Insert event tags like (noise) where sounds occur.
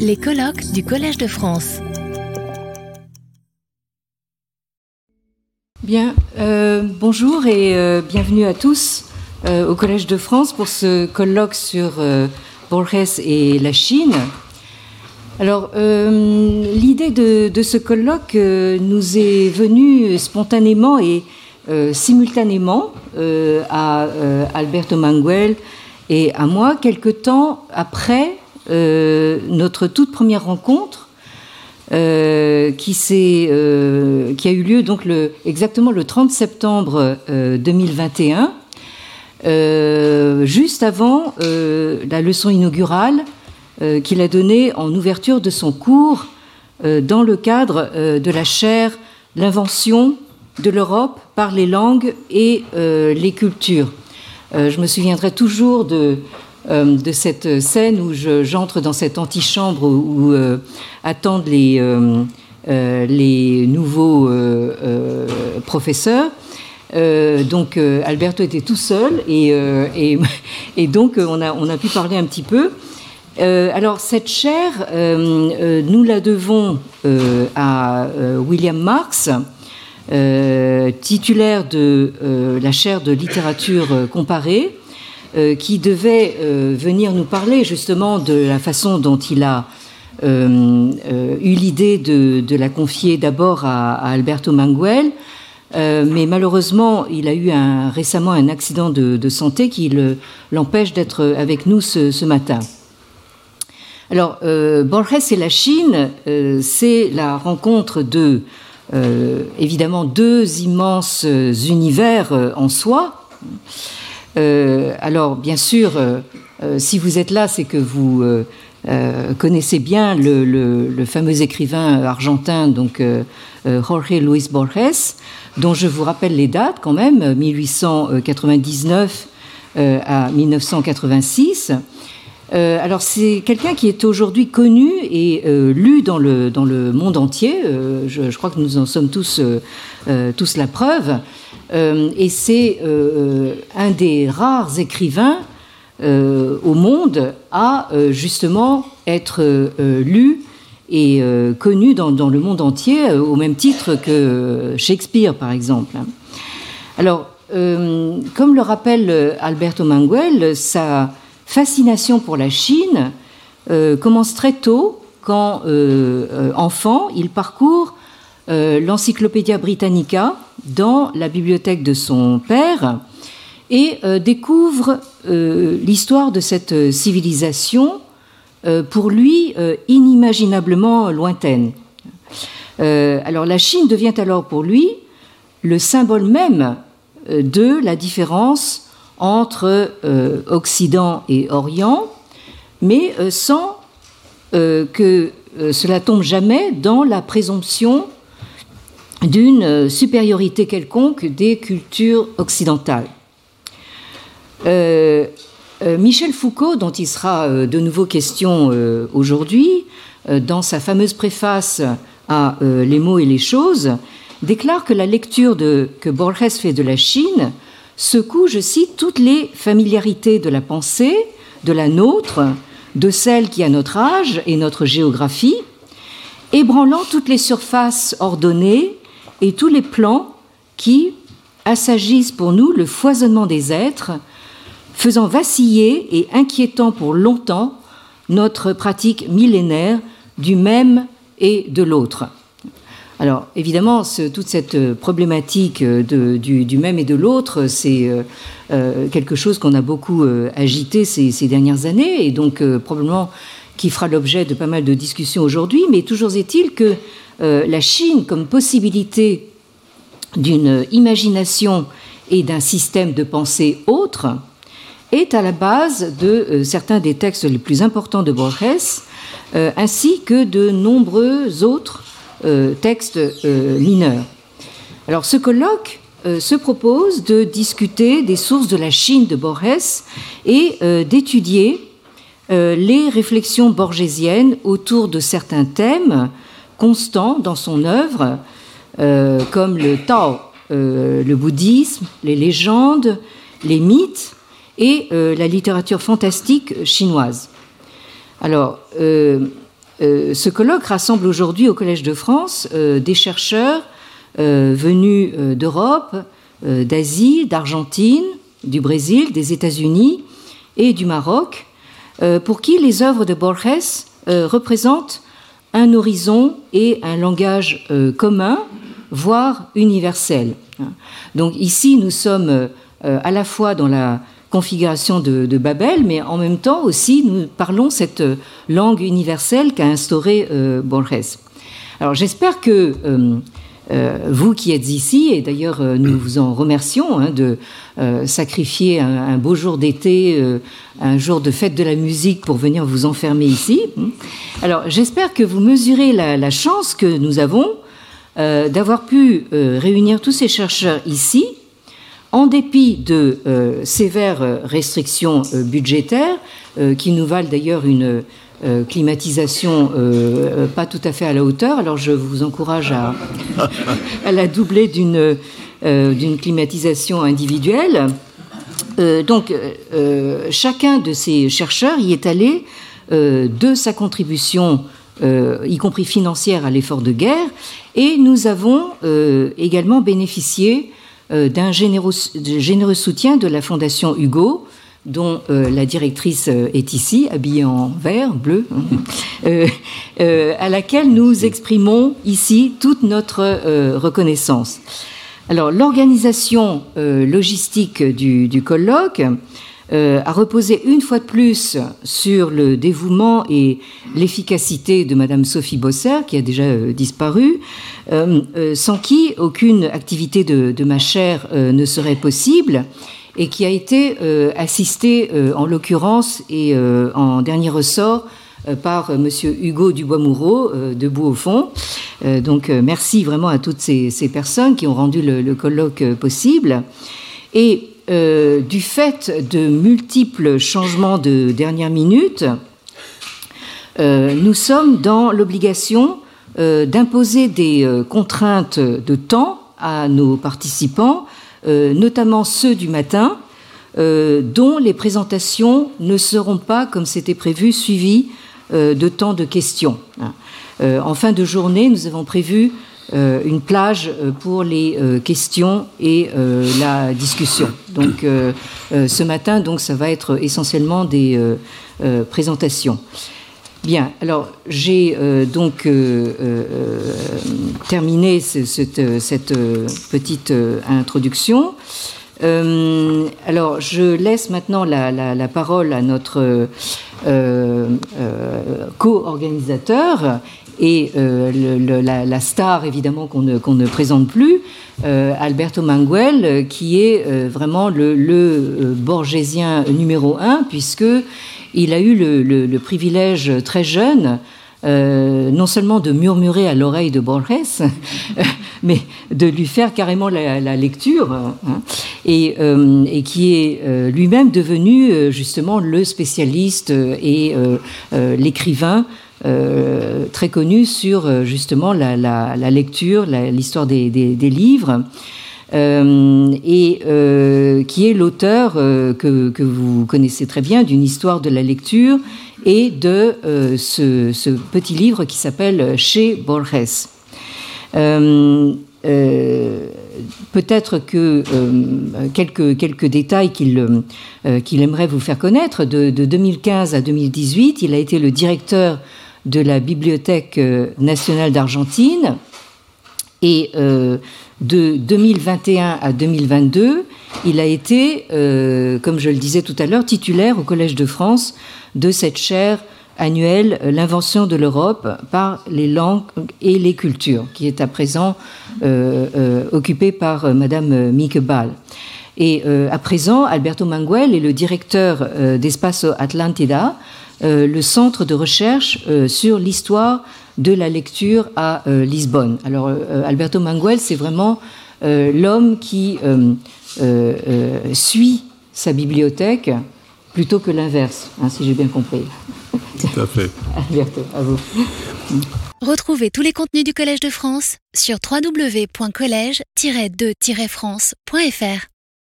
Les colloques du Collège de France. Bien, euh, bonjour et euh, bienvenue à tous euh, au Collège de France pour ce colloque sur Borges et la Chine. Alors, l'idée de, de, ce colloque nous est venue spontanément et simultanément à Alberto Manguel et à moi, quelque temps après notre toute première rencontre euh, qui, euh, qui, a eu lieu le, exactement le 30 septembre 2021, euh, juste avant la leçon inaugurale qu'il a donnée en ouverture de son cours dans le cadre de la chaire L'invention de l'Europe par les langues et les cultures. je me souviendrai toujours de euh, de cette scène où j'entre dans cette antichambre où, euh, attendent les, euh, les nouveaux professeurs. donc Alberto était tout seul et, (laughs) et, donc on a, on a, pu parler un petit peu. alors cette chaire, nous la devons à William Marx, titulaire de la chaire de littérature comparée, qui devait euh, venir nous parler justement de la façon dont il a euh, eu l'idée de, la confier d'abord à, Alberto Manguel, mais malheureusement, il a eu récemment un accident de, santé qui l'empêche d'être avec nous ce, matin. Alors, Borges et la Chine, c'est la rencontre de, évidemment, deux immenses univers en soi. Euh, alors, bien sûr, euh, euh, si vous êtes là, c'est que vous connaissez bien le, fameux écrivain argentin, donc Jorge Luis Borges, dont je vous rappelle les dates quand même, 1899 à 1986. Alors c'est quelqu'un qui est aujourd'hui connu et lu dans le, dans le monde entier. Je, je, crois que nous en sommes tous, tous la preuve. Euh, et c'est euh, un des rares écrivains euh, au monde à justement être lu et connu dans, le monde entier, au même titre que Shakespeare, par exemple. Alors, comme le rappelle Alberto Manguel, sa fascination pour la Chine commence très tôt, quand, enfant, il parcourt l'Encyclopédia Britannica, dans la bibliothèque de son père et euh, découvre euh, l'histoire de cette civilisation euh, pour lui inimaginablement lointaine. alors la Chine devient alors pour lui le symbole même de la différence entre Occident et Orient, mais sans que cela tombe jamais dans la présomption d'une euh, supériorité quelconque des cultures occidentales. Euh, euh, Michel Foucault, dont il sera de nouveau question aujourd'hui, dans sa fameuse préface à Les mots et les choses, déclare que la lecture que Borges fait de la Chine secoue, je cite, toutes les familiarités de la pensée, de la nôtre, de celle qui a notre âge et notre géographie, ébranlant toutes les surfaces ordonnées et tous les plans qui assagissent pour nous le foisonnement des êtres, faisant vaciller et inquiétant pour longtemps notre pratique millénaire du même et de l'autre. Alors évidemment, toute cette problématique du, même et de l'autre, c'est euh, euh, quelque chose qu'on a beaucoup euh, agité ces, dernières années et donc probablement qui fera l'objet de pas mal de discussions aujourd'hui, mais toujours est-il que euh, la Chine comme possibilité d'une imagination et d'un système de pensée autre est à la base de euh, certains des textes les plus importants de Borges, euh, ainsi que de nombreux autres textes mineurs. Alors ce colloque se propose de discuter des sources de la Chine de Borges et d'étudier les réflexions borgésiennes autour de certains thèmes constant dans son œuvre, euh, comme le Tao, euh, le bouddhisme, les légendes, les mythes et euh, la littérature fantastique chinoise. Alors, ce colloque rassemble aujourd'hui au Collège de France des chercheurs venus d'Europe, d'Asie, d'Argentine, du Brésil, des États-Unis et du Maroc, pour qui les œuvres de Borges représentent un horizon et un langage commun, voire universel. Donc ici, nous sommes euh, à la fois dans la configuration de, Babel, mais en même temps aussi, nous parlons cette langue universelle qu'a instaurée euh, Borges. Alors j'espère que euh, vous qui êtes ici, et d'ailleurs nous vous en remercions hein, de sacrifier un, beau jour d'été, un jour de fête de la musique pour venir vous enfermer ici. Alors j'espère que vous mesurez la chance que nous avons euh, d'avoir pu euh, réunir tous ces chercheurs ici, en dépit de euh, sévères restrictions budgétaires, qui nous valent d'ailleurs une climatisation pas tout à fait à la hauteur. Alors je vous encourage à, (laughs) à la doubler d'une climatisation individuelle. donc chacun de ces chercheurs y est allé de sa contribution euh, y compris financière, à l'effort de guerre. Et nous avons euh, également bénéficié euh, d'un généreux, généreux, soutien de la Fondation Hugo, dont la directrice est ici, habillée en vert, bleu, hein, à laquelle nous exprimons ici toute notre reconnaissance. Alors, l'organisation logistique du, du colloque euh, a reposé une fois de plus sur le dévouement et l'efficacité de Madame Sophie Bosser, qui a déjà euh, disparu, euh, sans qui aucune activité de, ma chair ne serait possible, et qui a été assistée en l'occurrence et en dernier ressort par Monsieur Hugo Dubois-Moureau, debout au fond. donc merci vraiment à toutes ces, personnes qui ont rendu le, le colloque possible. Et euh, du fait de multiples changements de dernière minute, euh, nous sommes dans l'obligation euh, d'imposer des contraintes de temps à nos participants, notamment ceux du matin, dont les présentations ne seront pas, comme c'était prévu, suivies de temps de questions. en fin de journée, nous avons prévu une plage euh, pour les euh, questions et la discussion. Donc ce matin, donc ça va être essentiellement des présentations. Bien, alors j'ai donc terminé cette, petite introduction. alors je laisse maintenant la parole à notre co-organisateur et euh, la, star évidemment qu'on ne, présente plus, euh, Alberto Manguel, euh, qui est vraiment le, le, borgésien numéro un, puisque il a eu le, privilège très jeune non seulement de murmurer à l'oreille de Borges, (laughs) mais de lui faire carrément la, lecture, hein, et, qui est lui-même devenu justement le spécialiste et l'écrivain très connu sur euh, justement la, lecture, l'histoire des, livres. Euh, et qui est l'auteur que, vous connaissez très bien d'une histoire de la lecture et de ce, petit livre qui s'appelle Chez Borges. Peut-être que quelques, quelques détails qu'il aimerait vous faire connaître. De, 2015 à 2018, il a été le directeur de la Bibliothèque euh, nationale d'Argentine. Et euh, de 2021 à 2022, il a été, euh, comme je le disais tout à l'heure, titulaire au Collège de France de cette chaire annuelle L'invention de l'Europe par les langues et les cultures, qui est à présent occupée par Madame Mieke Ball. Et à présent, Alberto Manguel est le directeur d'Espacio Atlantida, euh, le centre de recherche euh, sur l'histoire de la lecture à euh, Lisbonne. Alors, Alberto Manguel, c'est vraiment l'homme qui suit sa bibliothèque plutôt que l'inverse, hein, si j'ai bien compris. Tout à fait. (laughs) Alberto, à vous. Retrouvez tous les contenus du Collège de France sur www.colège-2-france.fr.